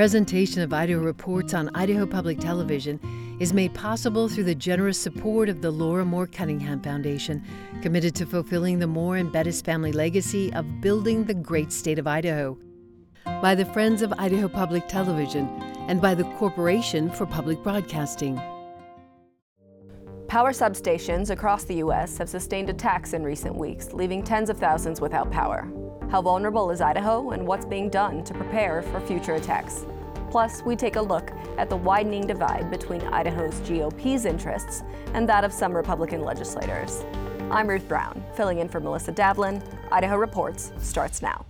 Presentation of Idaho Reports on Idaho Public Television is made possible through the generous support of the Laura Moore Cunningham Foundation, committed to fulfilling the Moore and Bettis family legacy of building the great state of Idaho. By the Friends of Idaho Public Television and by the Corporation for Public Broadcasting. Power substations across the U.S. have sustained attacks in recent weeks, leaving tens of thousands without power. How vulnerable is Idaho, and what's being done to prepare for future attacks? Plus, we take a look at the widening divide between Idaho's GOP's interests and that of some Republican legislators. I'm Ruth Brown, filling in for Melissa Davlin. Idaho Reports starts now.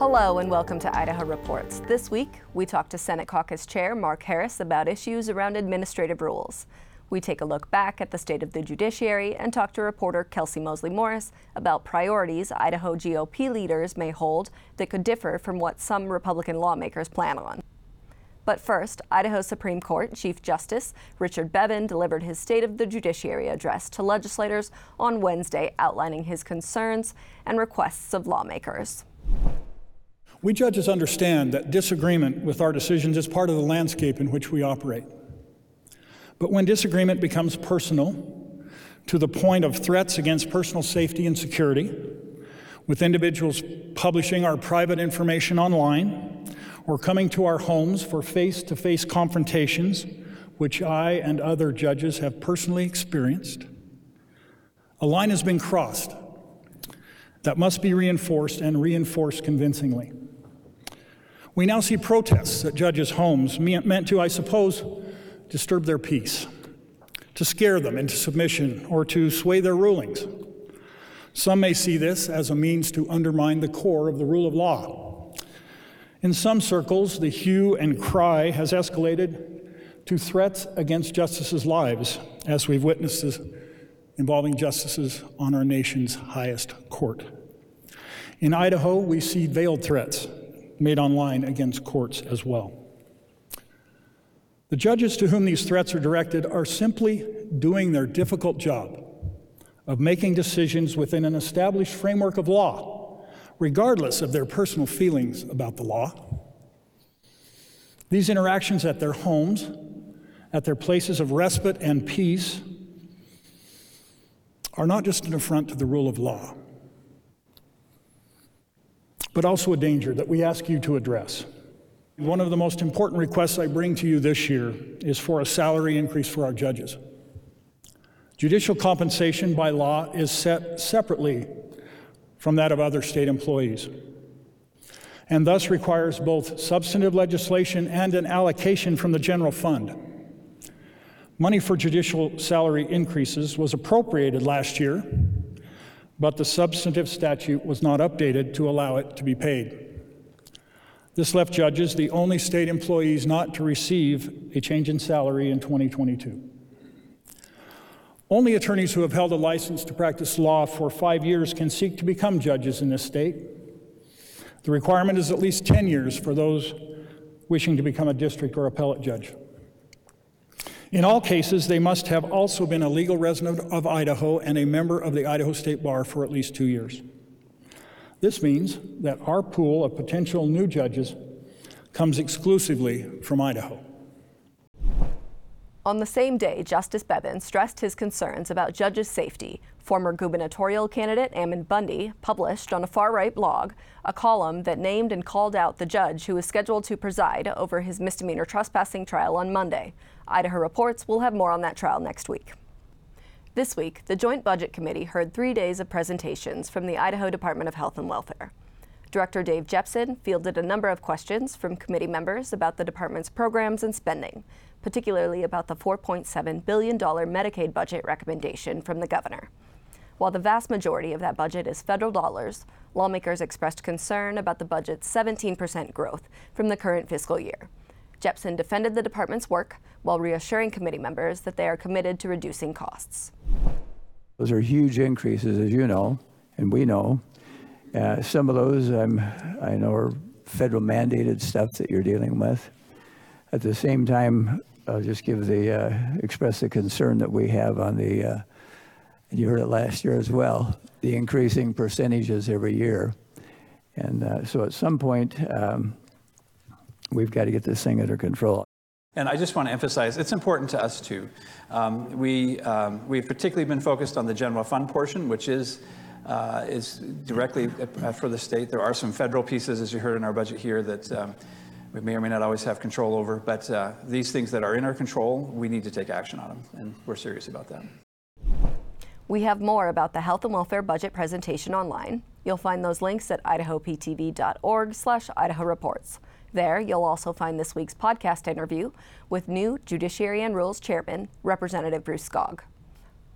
Hello and welcome to Idaho Reports. This week, we talk to Senate Caucus Chair Mark Harris about issues around administrative rules. We take a look back at the state of the judiciary and talk to reporter Kelcie Moseley-Morris about priorities Idaho GOP leaders may hold that could differ from what some Republican lawmakers plan on. But first, Idaho Supreme Court Chief Justice Richard Bevan delivered his State of the Judiciary address to legislators on Wednesday, outlining his concerns and requests of lawmakers. We judges understand that disagreement with our decisions is part of the landscape in which we operate. But when disagreement becomes personal, to the point of threats against personal safety and security, with individuals publishing our private information online or coming to our homes for face to face confrontations, which I and other judges have personally experienced, a line has been crossed that must be reinforced and reinforced convincingly. We now see protests at judges' homes meant to, I suppose, disturb their peace, to scare them into submission, or to sway their rulings. Some may see this as a means to undermine the core of the rule of law. In some circles, the hue and cry has escalated to threats against justices' lives, as we've witnessed this involving justices on our nation's highest court. In Idaho, we see veiled threats made online against courts as well. The judges to whom these threats are directed are simply doing their difficult job of making decisions within an established framework of law, regardless of their personal feelings about the law. These interactions at their homes, at their places of respite and peace, are not just an affront to the rule of law but also a danger that we ask you to address. One of the most important requests I bring to you this year is for a salary increase for our judges. Judicial compensation by law is set separately from that of other state employees, and thus requires both substantive legislation and an allocation from the general fund. Money for judicial salary increases was appropriated last year but the substantive statute was not updated to allow it to be paid. This left judges the only state employees not to receive a change in salary in 2022. Only attorneys who have held a license to practice law for five years can seek to become judges in this state. The requirement is at least 10 years for those wishing to become a district or appellate judge. In all cases, they must have also been a legal resident of Idaho and a member of the Idaho State Bar for at least two years. This means that our pool of potential new judges comes exclusively from Idaho. On the same day, Justice Bevan stressed his concerns about judges' safety. Former gubernatorial candidate Ammon Bundy published on a far right blog a column that named and called out the judge who is scheduled to preside over his misdemeanor trespassing trial on Monday. Idaho Reports will have more on that trial next week. This week, the Joint Budget Committee heard three days of presentations from the Idaho Department of Health and Welfare. Director Dave Jeppesen fielded a number of questions from committee members about the department's programs and spending, particularly about the $4.7 billion Medicaid budget recommendation from the governor. While the vast majority of that budget is federal dollars, lawmakers expressed concern about the budget's 17% growth from the current fiscal year. Jeppesen defended the department's work while reassuring committee members that they are committed to reducing costs. Those are huge increases, as you know, and we know. Uh, some of those um, I know are federal mandated stuff that you're dealing with. At the same time, I'll just give the, uh, express the concern that we have on the, uh, and you heard it last year as well, the increasing percentages every year. And uh, so at some point, um, we've got to get this thing under control. And I just want to emphasize, it's important to us too. Um, we, um, we've particularly been focused on the general fund portion, which is, uh, is directly uh, for the state. There are some federal pieces, as you heard in our budget here, that um, we may or may not always have control over. But uh, these things that are in our control, we need to take action on them, and we're serious about that. We have more about the health and welfare budget presentation online. You'll find those links at idahoptv.org slash Idaho Reports. There, you'll also find this week's podcast interview with new Judiciary and Rules Chairman, Representative Bruce Skaug.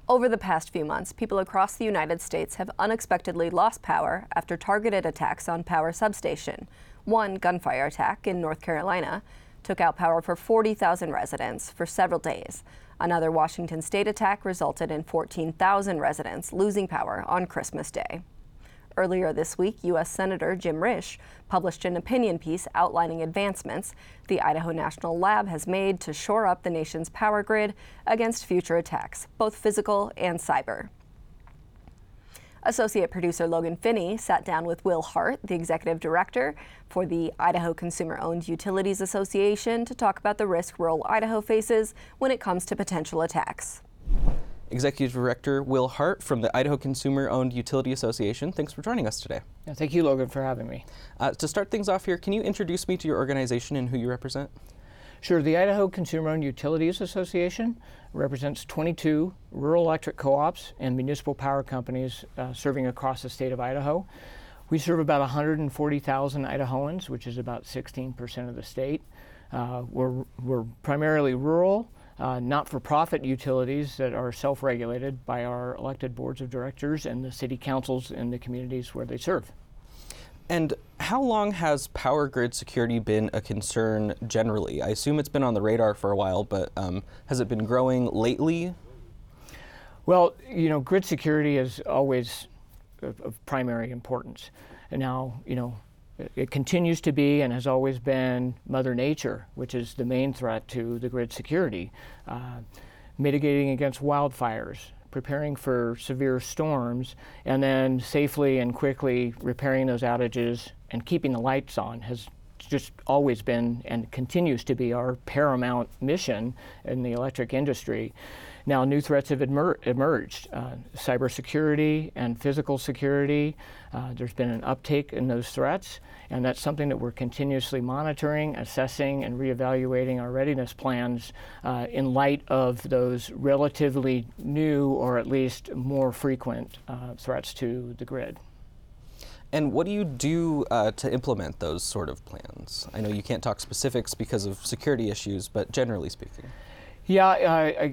Over the past few months, people across the United States have unexpectedly lost power after targeted attacks on power substation. One gunfire attack in North Carolina took out power for 40,000 residents for several days. Another Washington state attack resulted in 14,000 residents losing power on Christmas Day. Earlier this week, U.S. Senator Jim Risch published an opinion piece outlining advancements the Idaho National Lab has made to shore up the nation's power grid against future attacks, both physical and cyber. Associate producer Logan Finney sat down with Will Hart, the executive director for the Idaho Consumer Owned Utilities Association, to talk about the risk rural Idaho faces when it comes to potential attacks. Executive Director Will Hart from the Idaho Consumer Owned Utility Association. Thanks for joining us today. Yeah, thank you, Logan, for having me. Uh, to start things off here, can you introduce me to your organization and who you represent? Sure. The Idaho Consumer Owned Utilities Association represents 22 rural electric co ops and municipal power companies uh, serving across the state of Idaho. We serve about 140,000 Idahoans, which is about 16% of the state. Uh, we're, we're primarily rural uh, not for profit utilities that are self regulated by our elected boards of directors and the city councils in the communities where they serve. And how long has power grid security been a concern generally? I assume it's been on the radar for a while, but um, has it been growing lately? Well, you know, grid security is always of, of primary importance. And now, you know, it continues to be and has always been Mother Nature, which is the main threat to the grid security. Uh, mitigating against wildfires, preparing for severe storms, and then safely and quickly repairing those outages and keeping the lights on has just always been and continues to be our paramount mission in the electric industry. Now, new threats have emer- emerged uh, cybersecurity and physical security. Uh, there's been an uptake in those threats, and that's something that we're continuously monitoring, assessing, and reevaluating our readiness plans uh, in light of those relatively new or at least more frequent uh, threats to the grid. And what do you do uh, to implement those sort of plans? I know you can't talk specifics because of security issues, but generally speaking. Yeah, uh,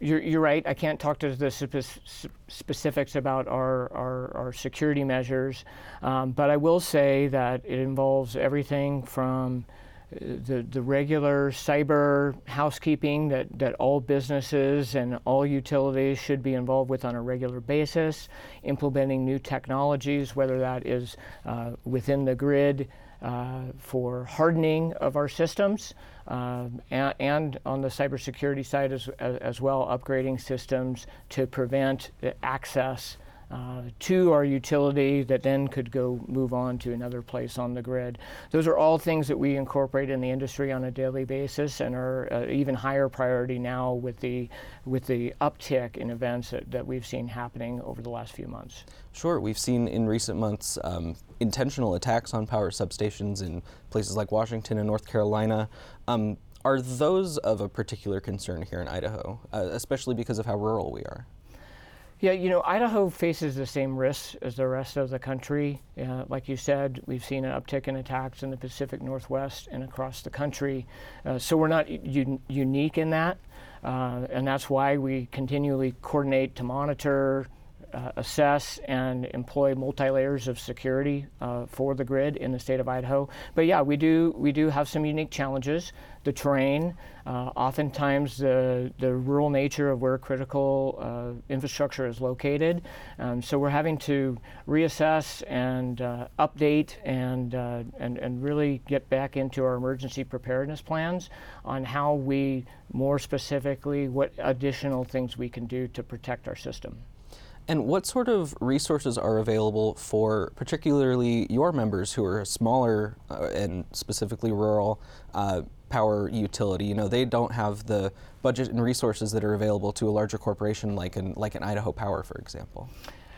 you're, you're, right. I can't talk to the spe- specifics about our, our, our security measures, um, but I will say that it involves everything from uh, the, the regular cyber housekeeping that, that all businesses and all utilities should be involved with on a regular basis, implementing new technologies, whether that is uh, within the grid uh, for hardening of our systems. Uh, and, and, on the cybersecurity side as, as, well, upgrading systems to prevent access uh, to our utility that then could go move on to another place on the grid. Those are all things that we incorporate in the industry on a daily basis and are uh, even higher priority now with the with the uptick in events that, that we've seen happening over the last few months. Sure, we've seen in recent months um, intentional attacks on power substations in places like Washington and North Carolina. Um, are those of a particular concern here in Idaho, uh, especially because of how rural we are? Yeah, you know, Idaho faces the same risks as the rest of the country. Uh, like you said, we've seen an uptick in attacks in the Pacific Northwest and across the country. Uh, so we're not un- unique in that. Uh, and that's why we continually coordinate to monitor uh, assess and employ multi layers of security uh, for the grid in the state of Idaho. But yeah, we do we do have some unique challenges. The terrain, uh, oftentimes the the rural nature of where critical uh, infrastructure is located. Um, so we're having to reassess and uh, update and, uh, and and really get back into our emergency preparedness plans on how we more specifically what additional things we can do to protect our system. And what sort of resources are available for particularly your members who are smaller uh, and specifically rural uh, power utility? You know, they don't have the budget and resources that are available to a larger corporation like an, like an Idaho Power, for example.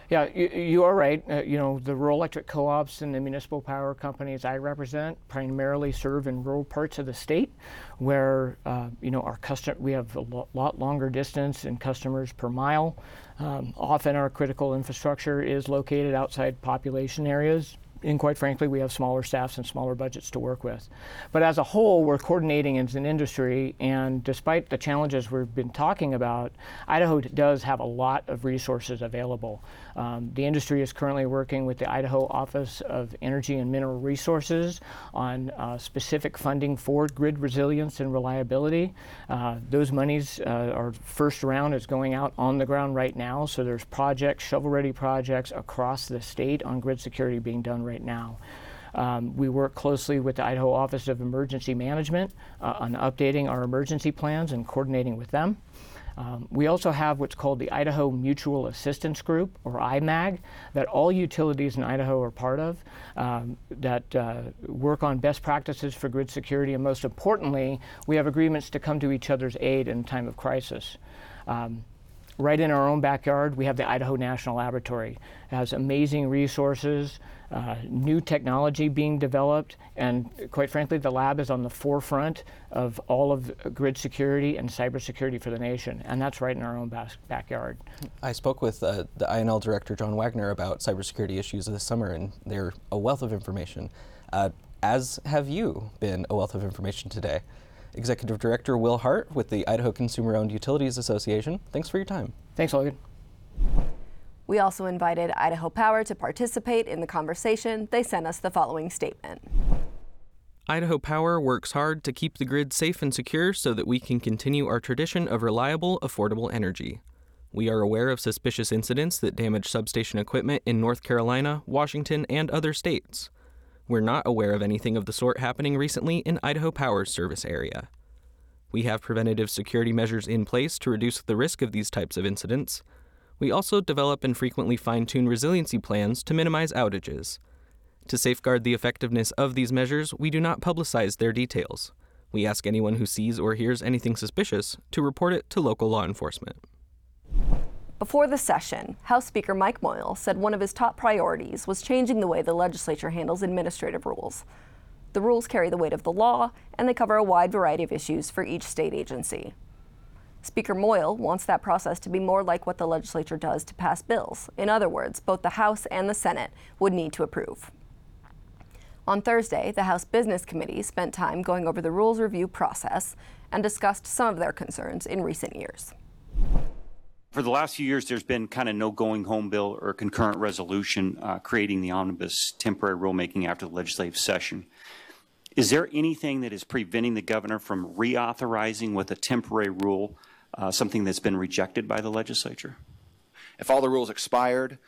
Yeah, you, you are right. Uh, you know, the rural electric co-ops and the municipal power companies I represent primarily serve in rural parts of the state, where uh, you know our customer we have a lo- lot longer distance and customers per mile. Um, often our critical infrastructure is located outside population areas, and quite frankly, we have smaller staffs and smaller budgets to work with. But as a whole, we're coordinating as an industry, and despite the challenges we've been talking about, Idaho does have a lot of resources available. Um, the industry is currently working with the Idaho Office of Energy and Mineral Resources on uh, specific funding for grid resilience and reliability. Uh, those monies, uh, our first round is going out on the ground right now, so there's projects, shovel-ready projects across the state on grid security being done right now. Um, we work closely with the Idaho Office of Emergency Management uh, on updating our emergency plans and coordinating with them. Um, we also have what's called the Idaho Mutual Assistance Group, or IMAG, that all utilities in Idaho are part of, um, that uh, work on best practices for grid security, and most importantly, we have agreements to come to each other's aid in time of crisis. Um, right in our own backyard, we have the Idaho National Laboratory. It has amazing resources, uh, new technology being developed, and quite frankly, the lab is on the forefront of all of grid security and cybersecurity for the nation, and that's right in our own bas- backyard. I spoke with uh, the INL director, John Wagner, about cybersecurity issues this summer, and they're a wealth of information, uh, as have you been a wealth of information today. Executive Director Will Hart with the Idaho Consumer Owned Utilities Association, thanks for your time. Thanks, Logan. We also invited Idaho Power to participate in the conversation. They sent us the following statement. Idaho Power works hard to keep the grid safe and secure so that we can continue our tradition of reliable, affordable energy. We are aware of suspicious incidents that damage substation equipment in North Carolina, Washington, and other states. We're not aware of anything of the sort happening recently in Idaho Power's service area. We have preventative security measures in place to reduce the risk of these types of incidents, we also develop and frequently fine tune resiliency plans to minimize outages. To safeguard the effectiveness of these measures, we do not publicize their details. We ask anyone who sees or hears anything suspicious to report it to local law enforcement. Before the session, House Speaker Mike Moyle said one of his top priorities was changing the way the legislature handles administrative rules. The rules carry the weight of the law, and they cover a wide variety of issues for each state agency. Speaker Moyle wants that process to be more like what the legislature does to pass bills. In other words, both the House and the Senate would need to approve. On Thursday, the House Business Committee spent time going over the rules review process and discussed some of their concerns in recent years. For the last few years, there's been kind of no going home bill or concurrent resolution uh, creating the omnibus temporary rulemaking after the legislative session. Is there anything that is preventing the governor from reauthorizing with a temporary rule uh, something that's been rejected by the legislature? If all the rules expired,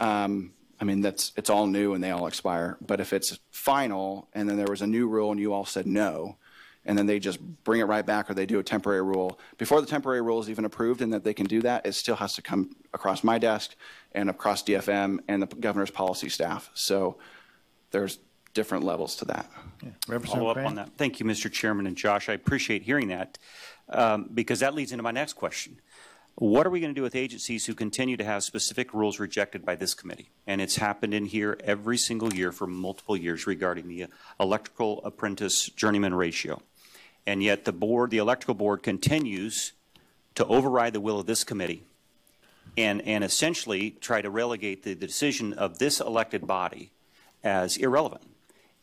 um, I mean, that's it's all new and they all expire. But if it's final and then there was a new rule and you all said no, and then they just bring it right back or they do a temporary rule before the temporary rule is even approved and that they can do that, it still has to come across my desk and across DFM and the governor's policy staff. So there's different levels to that. Yeah. Follow up on that. Thank you, Mr. Chairman and Josh. I appreciate hearing that um, because that leads into my next question. What are we going to do with agencies who continue to have specific rules rejected by this committee? And it's happened in here every single year for multiple years regarding the electrical apprentice journeyman ratio. And yet the board, the electrical board continues to override the will of this committee and, and essentially try to relegate the, the decision of this elected body as irrelevant.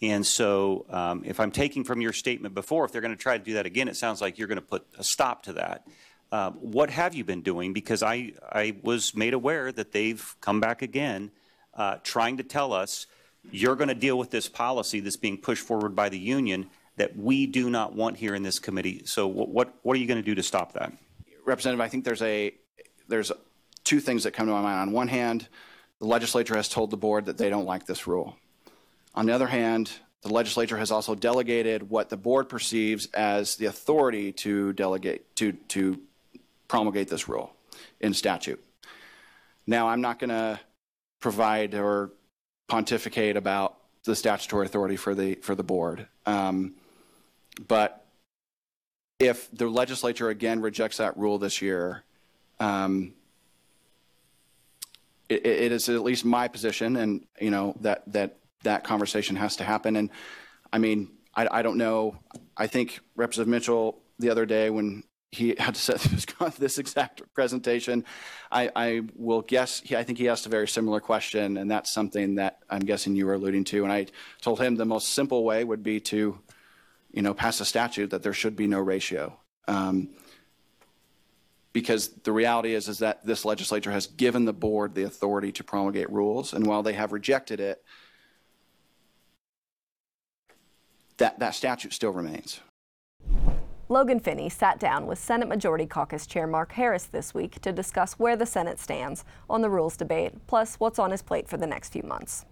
And so, um, if I'm taking from your statement before, if they're going to try to do that again, it sounds like you're going to put a stop to that. Uh, what have you been doing? Because I, I was made aware that they've come back again uh, trying to tell us you're going to deal with this policy that's being pushed forward by the union that we do not want here in this committee. So what, what, what are you going to do to stop that? Representative, I think there's a there's two things that come to my mind. On one hand, the legislature has told the board that they don't like this rule. On the other hand, the legislature has also delegated what the board perceives as the authority to delegate to to promulgate this rule in statute. Now, I'm not going to provide or pontificate about the statutory authority for the for the board, um, but if the legislature again rejects that rule this year, um, it, it is at least my position, and you know that that that conversation has to happen. And I mean, I, I don't know. I think Representative Mitchell the other day when he had to set this this exact presentation, I, I will guess. He, I think he asked a very similar question, and that's something that I'm guessing you were alluding to. And I told him the most simple way would be to, you know, pass a statute that there should be no ratio. Um, because the reality is is that this legislature has given the board the authority to promulgate rules, and while they have rejected it, that, that statute still remains. Logan Finney sat down with Senate Majority Caucus Chair Mark Harris this week to discuss where the Senate stands on the rules debate, plus what's on his plate for the next few months.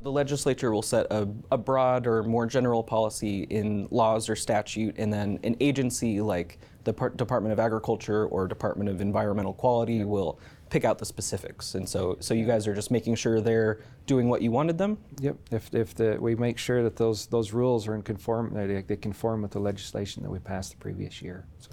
The legislature will set a, a broad or more general policy in laws or statute, and then an agency like the Department of Agriculture or Department of Environmental Quality will pick out the specifics. And so, so you guys are just making sure they're doing what you wanted them. Yep. If, if the, we make sure that those those rules are in conform, they, they conform with the legislation that we passed the previous year. So.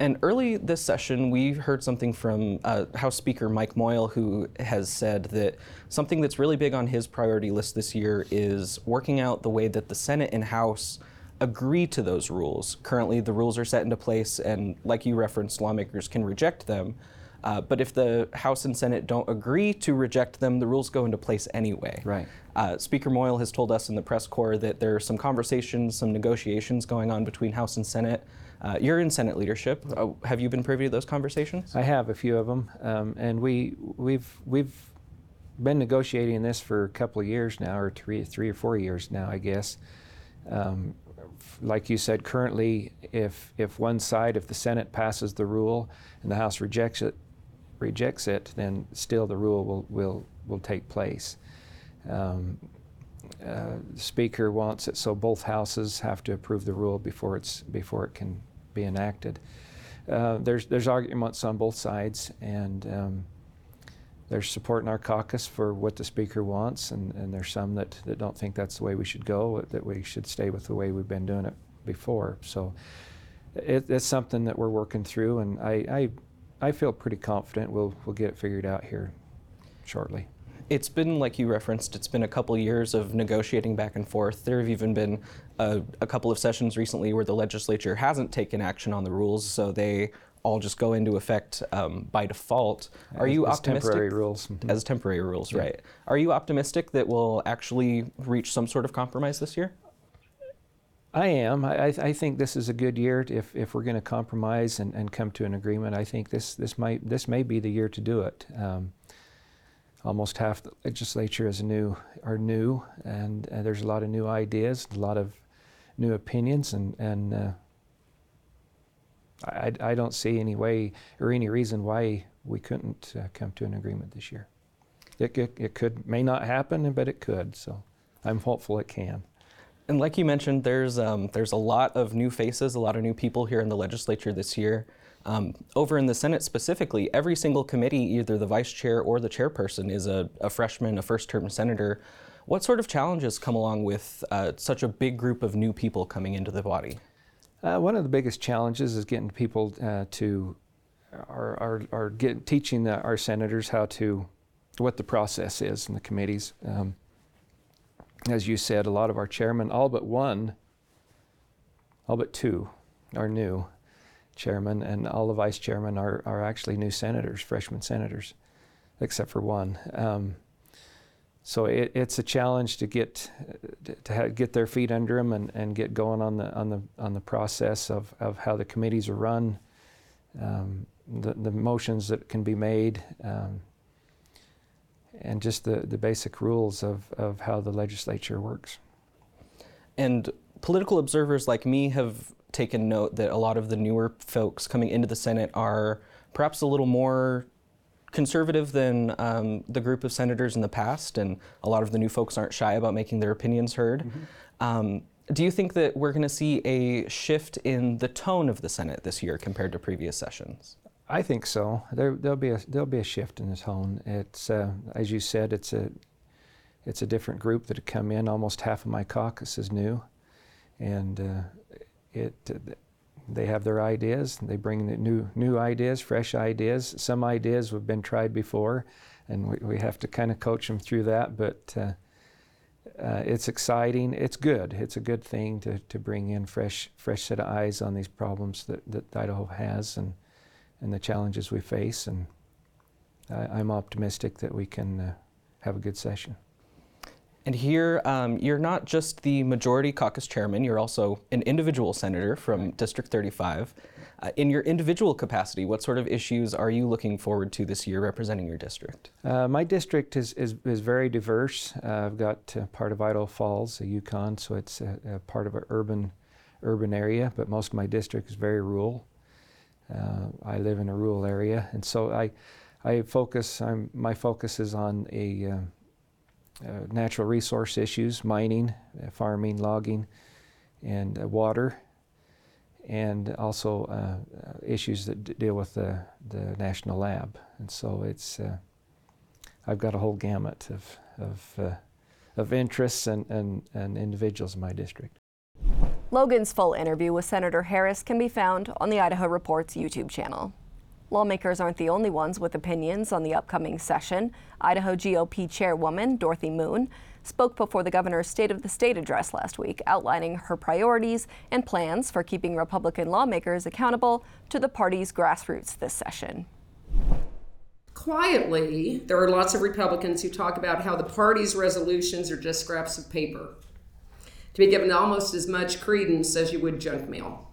And early this session, we heard something from uh, House Speaker Mike Moyle, who has said that something that's really big on his priority list this year is working out the way that the Senate and House agree to those rules. Currently, the rules are set into place, and like you referenced, lawmakers can reject them. Uh, but if the House and Senate don't agree to reject them, the rules go into place anyway. Right. Uh, Speaker Moyle has told us in the press corps that there are some conversations, some negotiations going on between House and Senate. Uh, you're in Senate leadership. Uh, have you been privy to those conversations? I have a few of them, um, and we we've we've been negotiating this for a couple of years now, or three three or four years now, I guess. Um, like you said, currently, if if one side, if the Senate passes the rule and the House rejects it, rejects it, then still the rule will, will, will take place. Um, uh, the speaker wants it so both houses have to approve the rule before it's before it can be enacted. Uh, there's there's arguments on both sides, and um, there's support in our caucus for what the speaker wants, and, and there's some that, that don't think that's the way we should go. That we should stay with the way we've been doing it before. So it, it's something that we're working through, and I, I I feel pretty confident we'll we'll get it figured out here shortly. It's been like you referenced. It's been a couple years of negotiating back and forth. There have even been a, a couple of sessions recently where the legislature hasn't taken action on the rules, so they all just go into effect um, by default. Are as, you as optimistic? Temporary rules. Mm-hmm. As temporary rules, yeah. right? Are you optimistic that we'll actually reach some sort of compromise this year? I am. I, I think this is a good year if, if we're going to compromise and, and come to an agreement. I think this, this might this may be the year to do it. Um, almost half the legislature is new are new, and, and, there's a lot of new ideas, a lot of new opinions, and and uh, I, I don't see any way or any reason why we couldn't uh, come to an agreement this year. It, it, it could may not happen, but it could. So I'm hopeful it can. And like you mentioned, there's um, there's a lot of new faces, a lot of new people here in the legislature this year. Um, over in the Senate specifically, every single committee, either the vice chair or the chairperson, is a, a freshman, a first-term senator. What sort of challenges come along with uh, such a big group of new people coming into the body? Uh, one of the biggest challenges is getting people uh, to, are, are, teaching the, our senators how to, what the process is in the committees. Um, as you said, a lot of our chairmen, all but one, all but two, are new chairmen, and all the vice chairmen are, are actually new senators, freshman senators, except for one. Um, so it, it's a challenge to get to get their feet under them and, and get going on the on the on the process of, of how the committees are run, um, the, the motions that can be made, um, and just the, the basic rules of, of how the legislature works. And political observers like me have taken note that a lot of the newer folks coming into the Senate are perhaps a little more conservative than um, the group of senators in the past, and a lot of the new folks aren't shy about making their opinions heard. Mm-hmm. Um, do you think that we're going to see a shift in the tone of the Senate this year compared to previous sessions? I think so. There, will be a there'll be a shift in the tone. It's uh, as you said, it's a it's a different group that have come in. Almost half of my caucus is new, and uh, it they have their ideas. They bring the new new ideas, fresh ideas. Some ideas have been tried before, and we, we have to kind of coach them through that. But uh, uh, it's exciting. It's good. It's a good thing to, to bring in fresh fresh set of eyes on these problems that, that Idaho has and and the challenges we face. And I, am optimistic that we can uh, have a good session. And here, um, you're not just the majority caucus chairman, you're also an individual senator from District 35. Uh, in your individual capacity, what sort of issues are you looking forward to this year representing your district? Uh, my district is, is, is very diverse. Uh, I've got uh, part of Idaho Falls, a Ucon, so it's a, a part of an urban, urban area, but most of my district is very rural. Uh, I live in a rural area, and so I, I focus, I'm, my focus is on a uh, natural resource issues, mining, uh, farming, logging, and uh, water, and also uh, issues that deal with the, the national lab. And so it's, I've got a whole gamut of, of, of interests and, and, and individuals in my district. Logan's full interview with Senator Harris can be found on the Idaho Reports YouTube channel. Lawmakers aren't the only ones with opinions on the upcoming session. Idaho GOP chairwoman Dorothy Moon spoke before the governor's State of the State address last week, outlining her priorities and plans for keeping Republican lawmakers accountable to the party's grassroots this session. Quietly, there are lots of Republicans who talk about how the party's resolutions are just scraps of paper, to be given almost as much credence as you would junk mail.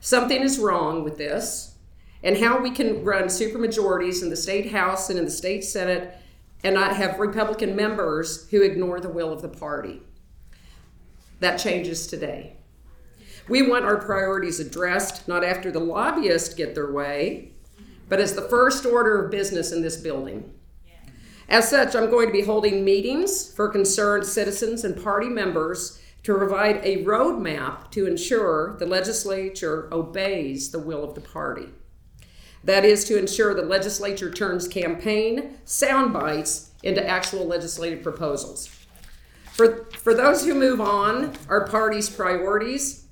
Something is wrong with this and how we can run supermajorities in the state house and in the state senate and not have Republican members who ignore the will of the party. That changes today. We want our priorities addressed not after the lobbyists get their way, but as the first order of business in this building. As such, I'm going to be holding meetings for concerned citizens and party members to provide a roadmap to ensure the legislature obeys the will of the party. That is to ensure the legislature turns campaign sound bites into actual legislative proposals. For, for those who move on our party's priorities,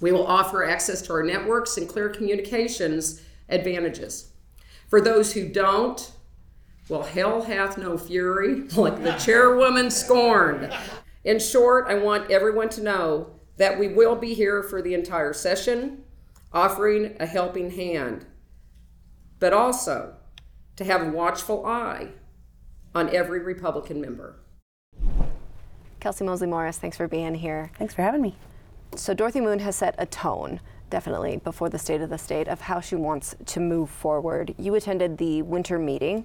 we will offer access to our networks and clear communications advantages. For those who don't, well, hell hath no fury, like the chairwoman scorned. In short, I want everyone to know that we will be here for the entire session, offering a helping hand but also to have a watchful eye on every Republican member. Kelcie Moseley-Morris, thanks for being here. Thanks for having me. So, Dorothy Moon has set a tone, definitely, before the State of the State of how she wants to move forward. You attended the winter meeting.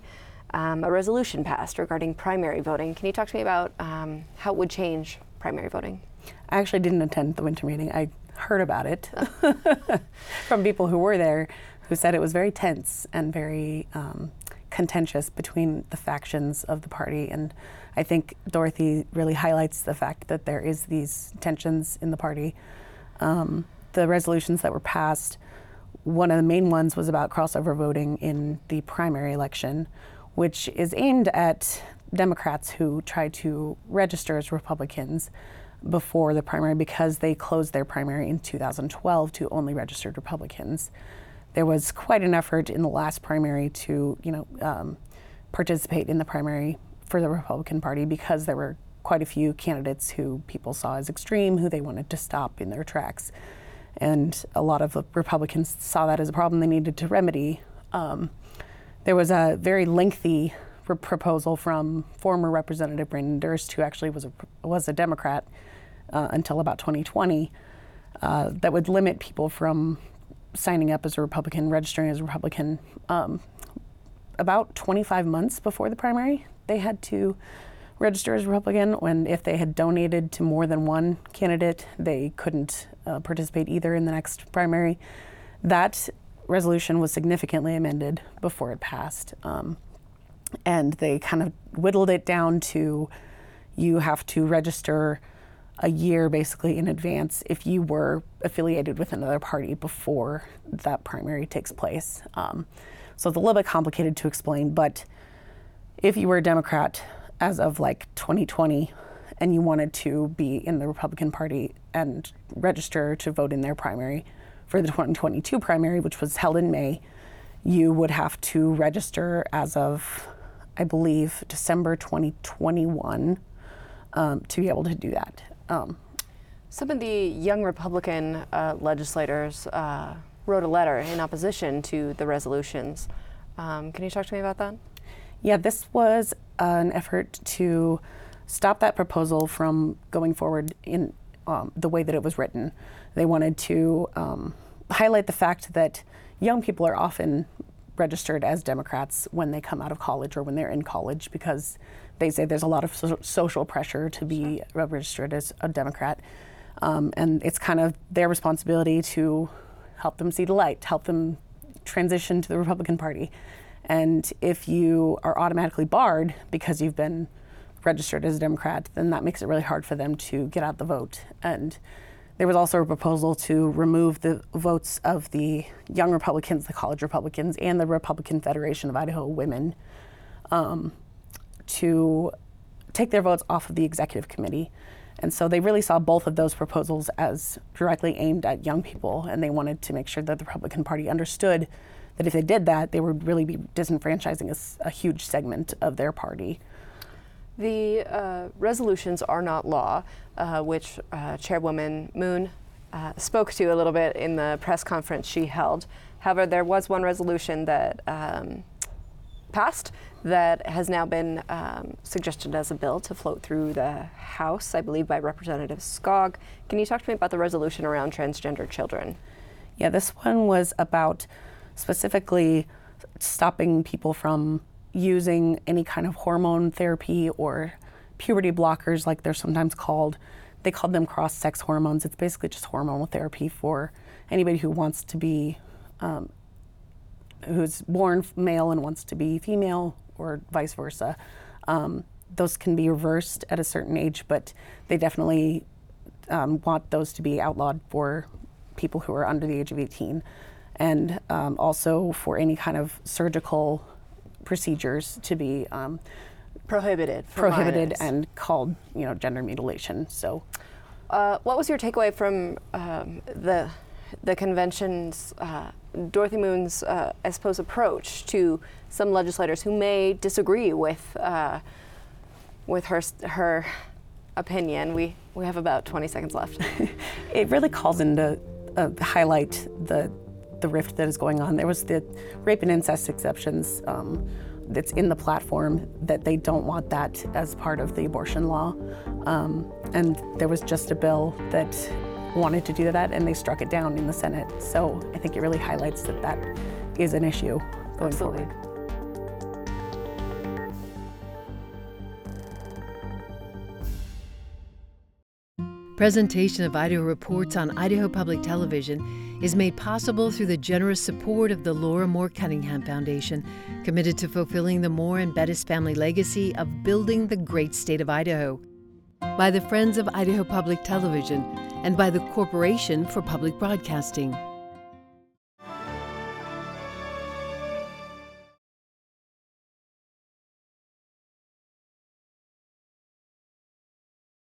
Um, a resolution passed regarding primary voting. Can you talk to me about um, how it would change primary voting? I actually didn't attend the winter meeting. I heard about it from people who were there who said it was very tense and very um, contentious between the factions of the party. And I think Dorothy really highlights the fact that there is these tensions in the party. Um, the resolutions that were passed, one of the main ones was about crossover voting in the primary election, which is aimed at Democrats who try to register as Republicans before the primary because they closed their primary in 2012 to only registered Republicans there was quite an effort in the last primary to, you know, um, participate in the primary for the Republican Party because there were quite a few candidates who people saw as extreme, who they wanted to stop in their tracks. And a lot of Republicans saw that as a problem they needed to remedy. Um, there was a very lengthy proposal from former Representative Brandon Durst, who actually was a, was a Democrat uh, until about 2020, uh, that would limit people from signing up as a Republican, registering as a Republican, um, about 25 months before the primary, they had to register as Republican. When if they had donated to more than one candidate, they couldn't uh, participate either in the next primary. That resolution was significantly amended before it passed, um, and they kind of whittled it down to you have to register a year basically in advance if you were affiliated with another party before that primary takes place. Um, so it's a little bit complicated to explain, but if you were a Democrat as of like 2020 and you wanted to be in the Republican Party and register to vote in their primary for the 2022 primary, which was held in May, you would have to register as of, I believe, December 2021 um, to be able to do that. Um, Some of the young Republican uh, legislators uh, wrote a letter in opposition to the resolutions. Um, can you talk to me about that? Yeah, this was an effort to stop that proposal from going forward in um, the way that it was written. They wanted to um, highlight the fact that young people are often registered as Democrats when they come out of college or when they're in college because they say there's a lot of so- social pressure to be registered as a Democrat. Um, and it's kind of their responsibility to help them see the light, help them transition to the Republican Party. And if you are automatically barred because you've been registered as a Democrat, then that makes it really hard for them to get out the vote. And there was also a proposal to remove the votes of the young Republicans, the college Republicans, and the Republican Federation of Idaho Women um, to take their votes off of the executive committee. And so they really saw both of those proposals as directly aimed at young people, and they wanted to make sure that the Republican Party understood that if they did that, they would really be disenfranchising a, a huge segment of their party. The uh, resolutions are not law, uh, which uh, Chairwoman Moon uh, spoke to a little bit in the press conference she held. However, there was one resolution that um, passed that has now been um, suggested as a bill to float through the House, I believe, by Representative Skaug. Can you talk to me about the resolution around transgender children? Yeah, this one was about specifically stopping people from using any kind of hormone therapy or puberty blockers, like they're sometimes called. They called them cross sex hormones. It's basically just hormonal therapy for anybody who wants to be, um, who's born male and wants to be female, or vice versa. Um, those can be reversed at a certain age, but they definitely um, want those to be outlawed for people who are under the age of 18 and um, also for any kind of surgical procedures to be um, prohibited prohibited and called you know gender mutilation. So uh, what was your takeaway from um, the the convention's uh, Dorothy Moon's uh, I suppose approach to some legislators who may disagree with uh, with her her opinion we we have about 20 seconds left it really calls into uh, highlight the the rift that is going on. There was the rape and incest exceptions um, that's in the platform that they don't want that as part of the abortion law. Um, and there was just a bill that wanted to do that, and they struck it down in the Senate. So I think it really highlights that that is an issue going Absolutely. forward. Presentation of Idaho Reports on Idaho Public Television is made possible through the generous support of the Laura Moore Cunningham Foundation, committed to fulfilling the Moore and Bettis family legacy of building the great state of Idaho, by the Friends of Idaho Public Television, and by the Corporation for Public Broadcasting.